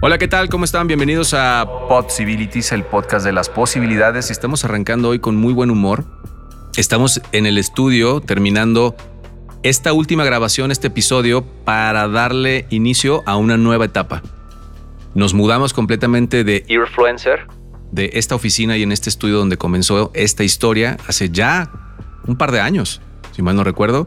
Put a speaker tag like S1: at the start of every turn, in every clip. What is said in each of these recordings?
S1: Hola, ¿qué tal? ¿Cómo están? Bienvenidos a Possibilities, el podcast de las posibilidades. Estamos arrancando hoy con muy buen humor. Estamos en el estudio terminando esta última grabación, este episodio, para darle inicio a una nueva etapa. Nos mudamos completamente de Earfluencer, de esta oficina y en este estudio donde comenzó esta historia hace ya un par de años, si mal no recuerdo.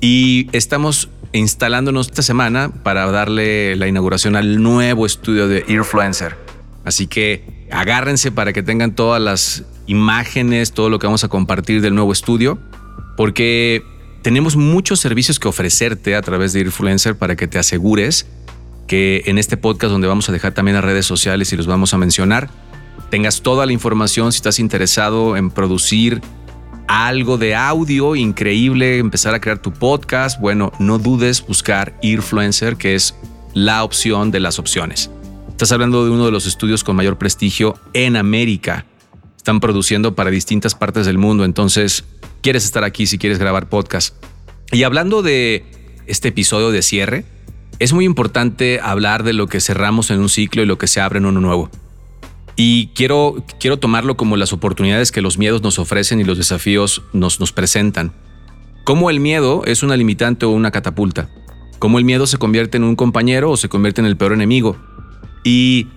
S1: Y estamos instalándonos esta semana para darle la inauguración al nuevo estudio de Earfluencer. Así que agárrense para que tengan todas las imágenes, todo lo que vamos a compartir del nuevo estudio, porque tenemos muchos servicios que ofrecerte a través de Earfluencer para que te asegures que en este podcast donde vamos a dejar también las redes sociales y los vamos a mencionar, tengas toda la información si estás interesado en producir algo de audio increíble, empezar a crear tu podcast, bueno, no dudes buscar Earfluencer, que es la opción de las opciones. Estás hablando de uno de los estudios con mayor prestigio en América. Están produciendo para distintas partes del mundo, entonces quieres estar aquí si quieres grabar podcast. Y hablando de este episodio de cierre, es muy importante hablar de lo que cerramos en un ciclo y lo que se abre en uno nuevo. Y quiero, quiero tomarlo como las oportunidades que los miedos nos ofrecen y los desafíos nos, nos presentan. Cómo el miedo es una limitante o una catapulta. Cómo el miedo se convierte en un compañero o se convierte en el peor enemigo. Y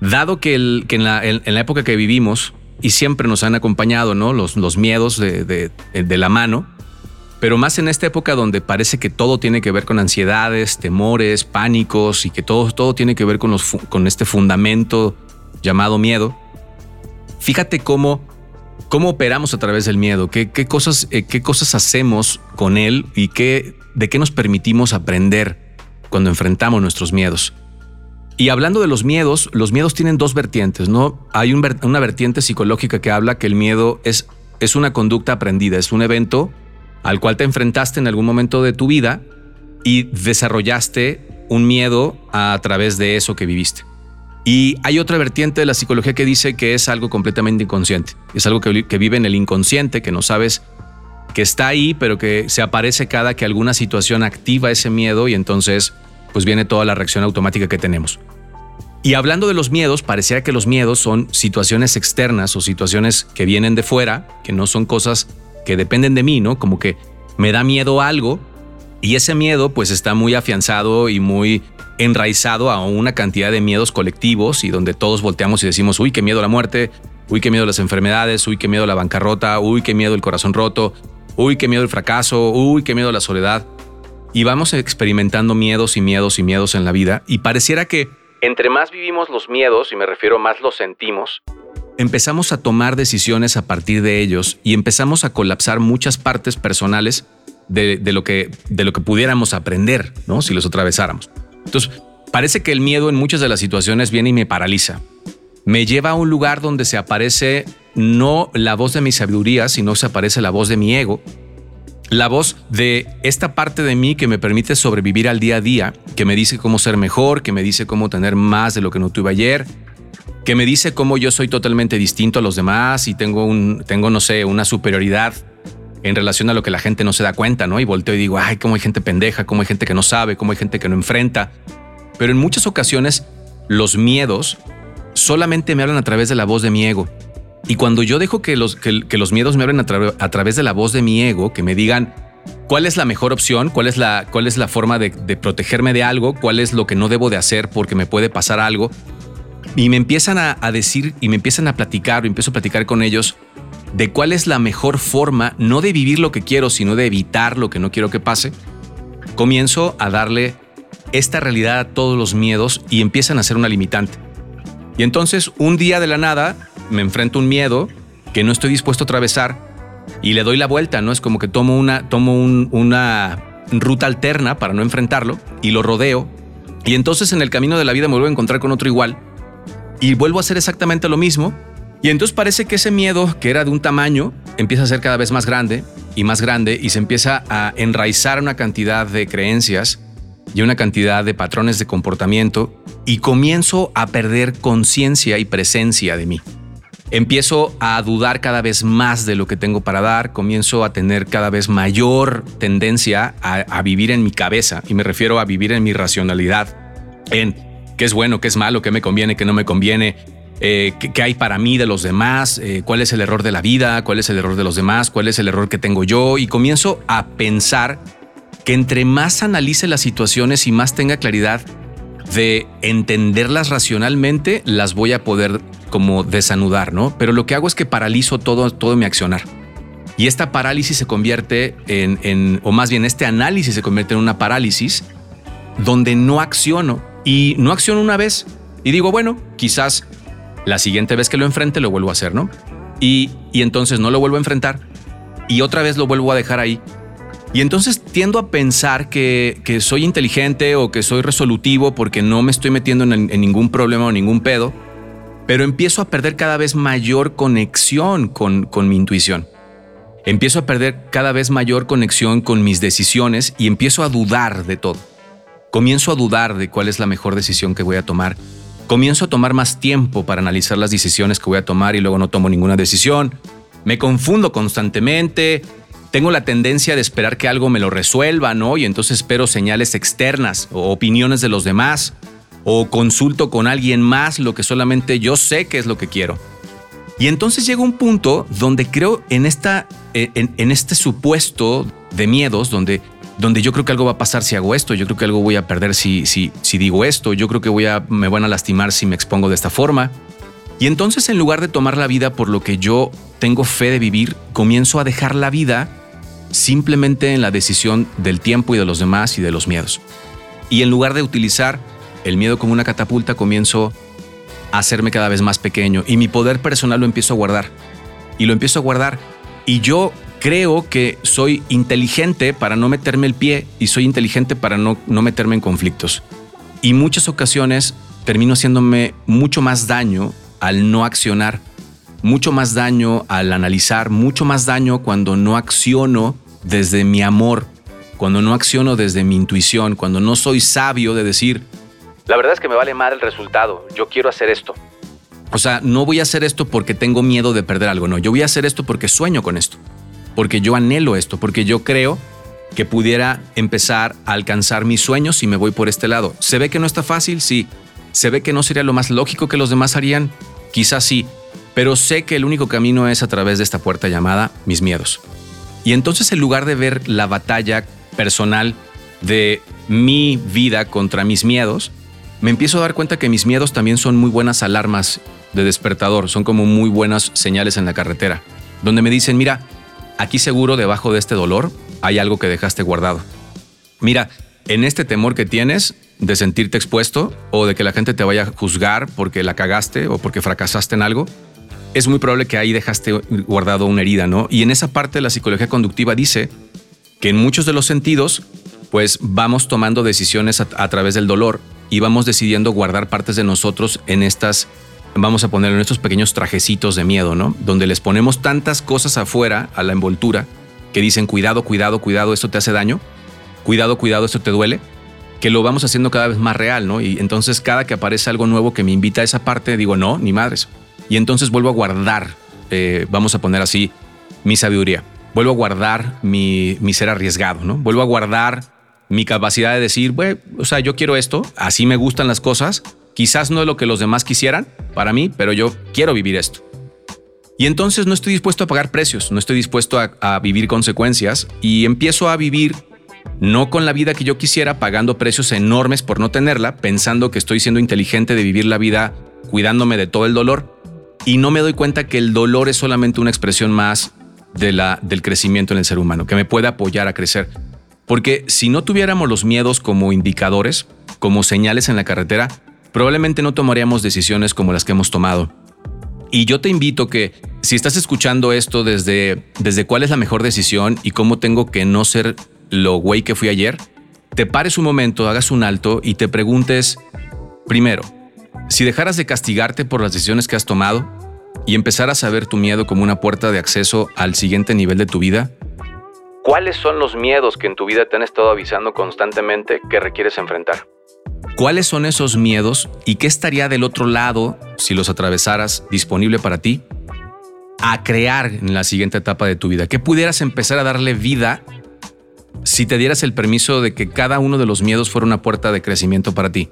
S1: dado que, el, que en, la, en, la, época que vivimos, y siempre nos han acompañado ¿no? los, los miedos de, de, de la mano, pero más en esta época donde parece que todo tiene que ver con ansiedades, temores, pánicos y que todo, todo tiene que ver con, los, con este fundamento llamado miedo, fíjate cómo, cómo operamos a través del miedo, qué, qué cosas, eh, qué cosas hacemos con él y qué, de qué nos permitimos aprender cuando enfrentamos nuestros miedos. Y hablando de los miedos, los miedos tienen dos vertientes, ¿no? Hay un, una vertiente psicológica que habla que el miedo es, es una conducta aprendida, es un evento al cual te enfrentaste en algún momento de tu vida y desarrollaste un miedo a través de eso que viviste. Y hay otra vertiente de la psicología que dice que es algo completamente inconsciente. Es algo que, vive en el inconsciente, que no sabes que está ahí, pero que se aparece cada que alguna situación activa ese miedo y entonces pues viene toda la reacción automática que tenemos. Y hablando de los miedos, parecía que los miedos son situaciones externas o situaciones que vienen de fuera, que no son cosas que dependen de mí, ¿no? Como que me da miedo algo y ese miedo pues está muy afianzado y muy enraizado a una cantidad de miedos colectivos y donde todos volteamos y decimos, uy, qué miedo a la muerte, uy, qué miedo a las enfermedades, uy, qué miedo a la bancarrota, uy, qué miedo el corazón roto, uy, qué miedo el fracaso, uy, qué miedo a la soledad. Y vamos experimentando miedos y miedos y miedos en la vida y pareciera que entre más vivimos los miedos, y me refiero más los sentimos, empezamos a tomar decisiones a partir de ellos y empezamos a colapsar muchas partes personales de, de, lo, que, de lo que pudiéramos aprender, ¿no? Si los atravesáramos. Entonces, parece que el miedo en muchas de las situaciones viene y me paraliza. Me lleva a un lugar donde se aparece no la voz de mi sabiduría, sino se aparece la voz de mi ego, la voz de esta parte de mí que me permite sobrevivir al día a día, que me dice cómo ser mejor, que me dice cómo tener más de lo que no tuve ayer, que me dice cómo yo soy totalmente distinto a los demás y tengo un tengo no sé, una superioridad en relación a lo que la gente no se da cuenta, ¿no? Y volteo y digo, ay, cómo hay gente pendeja, cómo hay gente que no sabe, cómo hay gente que no enfrenta. Pero en muchas ocasiones los miedos solamente me hablan a través de la voz de mi ego. Y cuando yo dejo que los, que, que los miedos me hablen a, tra a, través de la voz de mi ego, que me digan cuál es la mejor opción, cuál es la, cuál es la forma de, de protegerme de algo, cuál es lo que no debo de hacer porque me puede pasar algo, y me empiezan a, a decir y me empiezan a platicar, o empiezo a platicar con ellos de cuál es la mejor forma, no de vivir lo que quiero, sino de evitar lo que no quiero que pase, comienzo a darle esta realidad a todos los miedos y empiezan a ser una limitante. Y entonces un día de la nada me enfrento a un miedo que no estoy dispuesto a atravesar y le doy la vuelta, ¿no? Es como que tomo una, tomo un, una ruta alterna para no enfrentarlo y lo rodeo. Y entonces en el camino de la vida me vuelvo a encontrar con otro igual y vuelvo a hacer exactamente lo mismo y entonces parece que ese miedo, que era de un tamaño, empieza a ser cada vez más grande y más grande y se empieza a enraizar una cantidad de creencias y una cantidad de patrones de comportamiento y comienzo a perder conciencia y presencia de mí. Empiezo a dudar cada vez más de lo que tengo para dar, comienzo a tener cada vez mayor tendencia a, vivir en mi cabeza y me refiero a vivir en mi racionalidad, en qué es bueno, qué es malo, qué me conviene, qué no me conviene, eh, qué, hay para mí de los demás, eh, cuál es el error de la vida, cuál es el error de los demás, cuál es el error que tengo yo y comienzo a pensar que entre más analice las situaciones y más tenga claridad de entenderlas racionalmente, las voy a poder como desanudar, ¿no? Pero lo que hago es que paralizo todo, todo mi accionar. Y esta parálisis se convierte en, en, o más bien este análisis se convierte en una parálisis donde no acciono. Y no acciono una vez y digo, bueno, quizás la siguiente vez que lo enfrente lo vuelvo a hacer, ¿no? Y, y entonces no lo vuelvo a enfrentar y otra vez lo vuelvo a dejar ahí. Y entonces tiendo a pensar que, que soy inteligente o que soy resolutivo porque no me estoy metiendo en, ningún problema o ningún pedo, pero empiezo a perder cada vez mayor conexión con, con mi intuición. Empiezo a perder cada vez mayor conexión con mis decisiones y empiezo a dudar de todo. Comienzo a dudar de cuál es la mejor decisión que voy a tomar Comienzo a tomar más tiempo para analizar las decisiones que voy a tomar y luego no tomo ninguna decisión. Me confundo constantemente. Tengo la tendencia de esperar que algo me lo resuelva, ¿no? Y entonces espero señales externas o opiniones de los demás. O consulto con alguien más lo que solamente yo sé que es lo que quiero. Y entonces llega un punto donde creo en, esta, eh, en este supuesto de miedos, donde donde yo creo que algo va a pasar si hago esto, yo creo que algo voy a perder si, si, digo esto, yo creo que voy a, me van a lastimar si me expongo de esta forma. Y entonces en lugar de tomar la vida por lo que yo tengo fe de vivir, comienzo a dejar la vida simplemente en la decisión del tiempo y de los demás y de los miedos. Y en lugar de utilizar el miedo como una catapulta, comienzo a hacerme cada vez más pequeño y mi poder personal lo empiezo a guardar. Y lo empiezo a guardar. Y yo creo que soy inteligente para no meterme el pie y soy inteligente para no, no meterme en conflictos. Y muchas ocasiones termino haciéndome mucho más daño al no accionar, mucho más daño al analizar, mucho más daño cuando no acciono desde mi amor, cuando no acciono desde mi intuición, cuando no soy sabio de decir, la verdad es que me vale mal el resultado, yo quiero hacer esto. O sea, no voy a hacer esto porque tengo miedo de perder algo, no, yo voy a hacer esto porque sueño con esto porque yo anhelo esto, porque yo creo que pudiera empezar a alcanzar mis sueños si me voy por este lado. ¿Se ve que no está fácil? Sí. ¿Se ve que no sería lo más lógico que los demás harían? Quizás sí, pero sé que el único camino es a través de esta puerta llamada mis miedos. Y entonces en lugar de ver la batalla personal de mi vida contra mis miedos, me empiezo a dar cuenta que mis miedos también son muy buenas alarmas de despertador, son como muy buenas señales en la carretera, donde me dicen, mira, Aquí seguro debajo de este dolor hay algo que dejaste guardado. Mira, en este temor que tienes de sentirte expuesto o de que la gente te vaya a juzgar porque la cagaste o porque fracasaste en algo, es muy probable que ahí dejaste guardado una herida, ¿no? Y en esa parte la psicología conductiva dice que en muchos de los sentidos, pues vamos tomando decisiones a, a través del dolor y vamos decidiendo guardar partes de nosotros en estas vamos a ponerlo en estos pequeños trajecitos de miedo, ¿no? Donde les ponemos tantas cosas afuera a la envoltura que dicen cuidado, cuidado, cuidado, esto te hace daño, cuidado, cuidado, esto te duele, que lo vamos haciendo cada vez más real, ¿no? Y entonces cada que aparece algo nuevo que me invita a esa parte, digo, no, ni madres. Y entonces vuelvo a guardar, eh, vamos a poner así, mi sabiduría. Vuelvo a guardar mi, mi ser arriesgado, ¿no? Vuelvo a guardar mi capacidad de decir, bueno, o sea, yo quiero esto, así me gustan las cosas, Quizás no es lo que los demás quisieran para mí, pero yo quiero vivir esto. Y entonces no estoy dispuesto a pagar precios, no estoy dispuesto a, vivir consecuencias y empiezo a vivir no con la vida que yo quisiera, pagando precios enormes por no tenerla, pensando que estoy siendo inteligente de vivir la vida cuidándome de todo el dolor y no me doy cuenta que el dolor es solamente una expresión más de la, del crecimiento en el ser humano, que me puede apoyar a crecer. Porque si no tuviéramos los miedos como indicadores, como señales en la carretera, probablemente no tomaríamos decisiones como las que hemos tomado. Y yo te invito que si estás escuchando esto desde, desde cuál es la mejor decisión y cómo tengo que no ser lo güey que fui ayer, te pares un momento, hagas un alto y te preguntes, primero, si dejaras de castigarte por las decisiones que has tomado y empezaras a ver tu miedo como una puerta de acceso al siguiente nivel de tu vida, ¿cuáles son los miedos que en tu vida te han estado avisando constantemente que requieres enfrentar? ¿Cuáles son esos miedos y qué estaría del otro lado, si los atravesaras, disponible para ti? A crear en la siguiente etapa de tu vida. ¿Qué pudieras empezar a darle vida si te dieras el permiso de que cada uno de los miedos fuera una puerta de crecimiento para ti?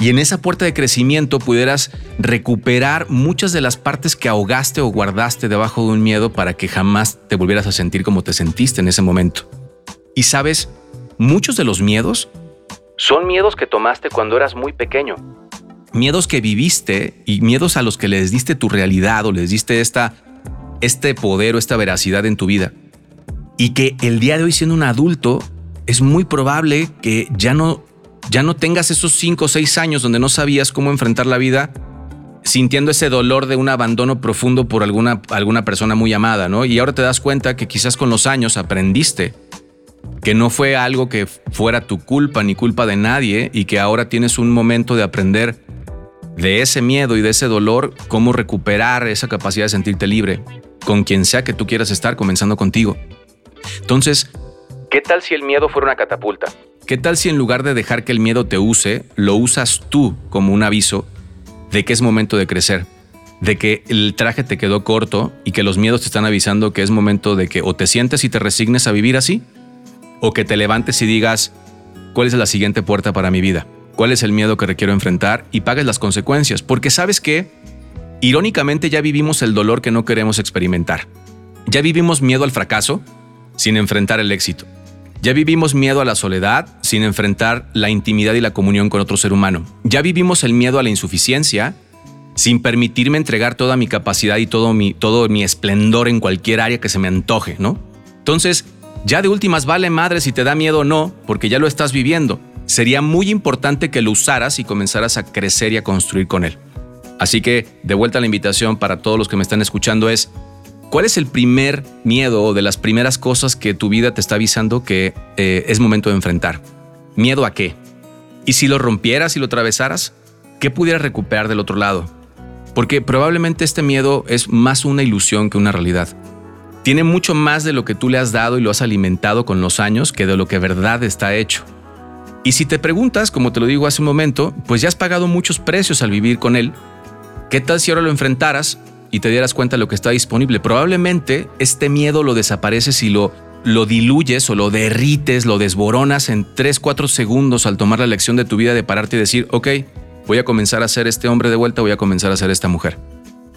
S1: y en esa puerta de crecimiento pudieras recuperar muchas de las partes que ahogaste o guardaste debajo de un miedo para que jamás te volvieras a sentir como te sentiste en ese momento. Y sabes, muchos de los miedos son miedos que tomaste cuando eras muy pequeño. Miedos que viviste y miedos a los que les diste tu realidad o les diste esta, este poder o esta veracidad en tu vida. Y que el día de hoy siendo un adulto es muy probable que ya no ya no tengas esos cinco o seis años donde no sabías cómo enfrentar la vida sintiendo ese dolor de un abandono profundo por alguna, alguna persona muy amada, ¿no? Y ahora te das cuenta que quizás con los años aprendiste que no fue algo que fuera tu culpa ni culpa de nadie y que ahora tienes un momento de aprender de ese miedo y de ese dolor, cómo recuperar esa capacidad de sentirte libre con quien sea que tú quieras estar, comenzando contigo. Entonces, ¿qué tal si el miedo fuera una catapulta? ¿Qué tal si en lugar de dejar que el miedo te use, lo usas tú como un aviso de que es momento de crecer? De que el traje te quedó corto y que los miedos te están avisando que es momento de que o te sientes y te resignes a vivir así, o que te levantes y digas, ¿cuál es la siguiente puerta para mi vida? ¿Cuál es el miedo que requiero enfrentar? Y pagues las consecuencias, porque sabes que, irónicamente, ya vivimos el dolor que no queremos experimentar. Ya vivimos miedo al fracaso sin enfrentar el éxito. Ya vivimos miedo a la soledad sin enfrentar la intimidad y la comunión con otro ser humano. Ya vivimos el miedo a la insuficiencia sin permitirme entregar toda mi capacidad y todo mi, todo mi esplendor en cualquier área que se me antoje, ¿no? Entonces, ya de últimas vale madre si te da miedo o no, porque ya lo estás viviendo. Sería muy importante que lo usaras y comenzaras a crecer y a construir con él. Así que, de vuelta la invitación para todos los que me están escuchando es, ¿Cuál es el primer miedo o de las primeras cosas que tu vida te está avisando que eh, es momento de enfrentar? ¿Miedo a qué? ¿Y si lo rompieras y lo atravesaras? ¿Qué pudieras recuperar del otro lado? Porque probablemente este miedo es más una ilusión que una realidad. Tiene mucho más de lo que tú le has dado y lo has alimentado con los años que de lo que verdad está hecho. Y si te preguntas, como te lo digo hace un momento, pues ya has pagado muchos precios al vivir con él. ¿Qué tal si ahora lo enfrentaras y te dieras cuenta de lo que está disponible. Probablemente este miedo lo desapareces y lo, lo diluyes o lo derrites, lo desboronas en 3, 4 segundos al tomar la lección de tu vida de pararte y decir, ok, voy a comenzar a ser este hombre de vuelta, voy a comenzar a ser esta mujer.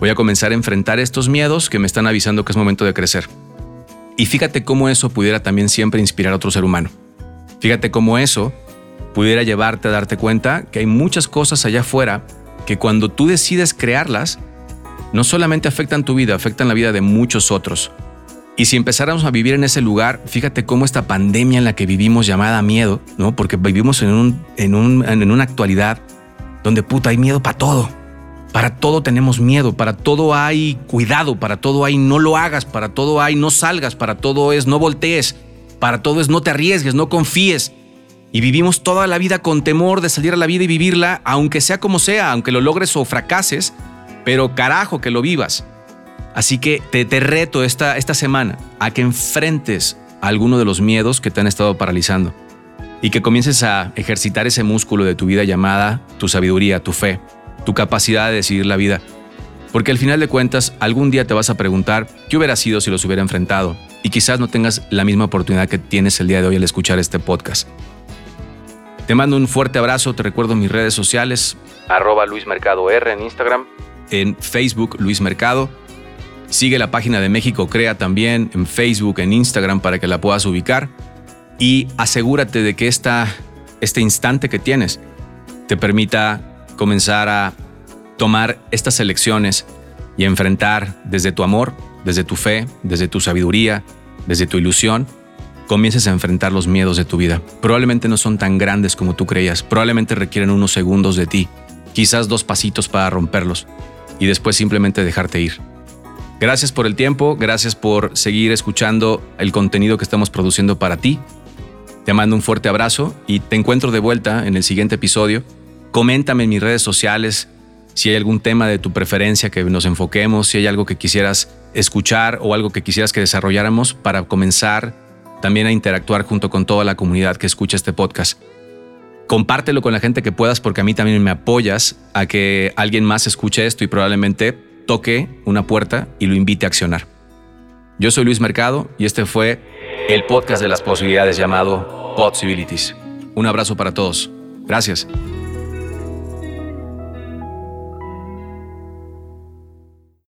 S1: Voy a comenzar a enfrentar estos miedos que me están avisando que es momento de crecer. Y fíjate cómo eso pudiera también siempre inspirar a otro ser humano. Fíjate cómo eso pudiera llevarte a darte cuenta que hay muchas cosas allá afuera que cuando tú decides crearlas, no solamente afectan tu vida, afectan la vida de muchos otros. Y si empezáramos a vivir en ese lugar, fíjate cómo esta pandemia en la que vivimos llamada miedo, ¿no? Porque vivimos en, un, en, un, en una actualidad donde puta hay miedo para todo. Para todo tenemos miedo, para todo hay cuidado, para todo hay no lo hagas, para todo hay no salgas, para todo es no voltees, para todo es no te arriesgues, no confíes. Y vivimos toda la vida con temor de salir a la vida y vivirla, aunque sea como sea, aunque lo logres o fracases, pero carajo que lo vivas. Así que te, reto esta, esta semana a que enfrentes alguno de los miedos que te han estado paralizando y que comiences a ejercitar ese músculo de tu vida llamada tu sabiduría, tu fe, tu capacidad de decidir la vida. Porque al final de cuentas, algún día te vas a preguntar qué hubiera sido si los hubiera enfrentado y quizás no tengas la misma oportunidad que tienes el día de hoy al escuchar este podcast. Te mando un fuerte abrazo, te recuerdo mis redes sociales, arroba Luis Mercado R en Instagram, en Facebook Luis Mercado. Sigue la página de México Crea también en Facebook, en Instagram para que la puedas ubicar. Y asegúrate de que esta, este instante que tienes te permita comenzar a tomar estas elecciones y enfrentar desde tu amor, desde tu fe, desde tu sabiduría, desde tu ilusión, comiences a enfrentar los miedos de tu vida. Probablemente no son tan grandes como tú creías, probablemente requieren unos segundos de ti, quizás dos pasitos para romperlos, y después simplemente dejarte ir. Gracias por el tiempo, gracias por seguir escuchando el contenido que estamos produciendo para ti. Te mando un fuerte abrazo y te encuentro de vuelta en el siguiente episodio. Coméntame en mis redes sociales si hay algún tema de tu preferencia que nos enfoquemos, si hay algo que quisieras escuchar o algo que quisieras que desarrolláramos para comenzar también a interactuar junto con toda la comunidad que escucha este podcast. Compártelo con la gente que puedas porque a mí también me apoyas a que alguien más escuche esto y probablemente toque una puerta y lo invite a accionar. Yo soy Luis Mercado y este fue el podcast de las posibilidades llamado Possibilities. Un abrazo para todos. Gracias.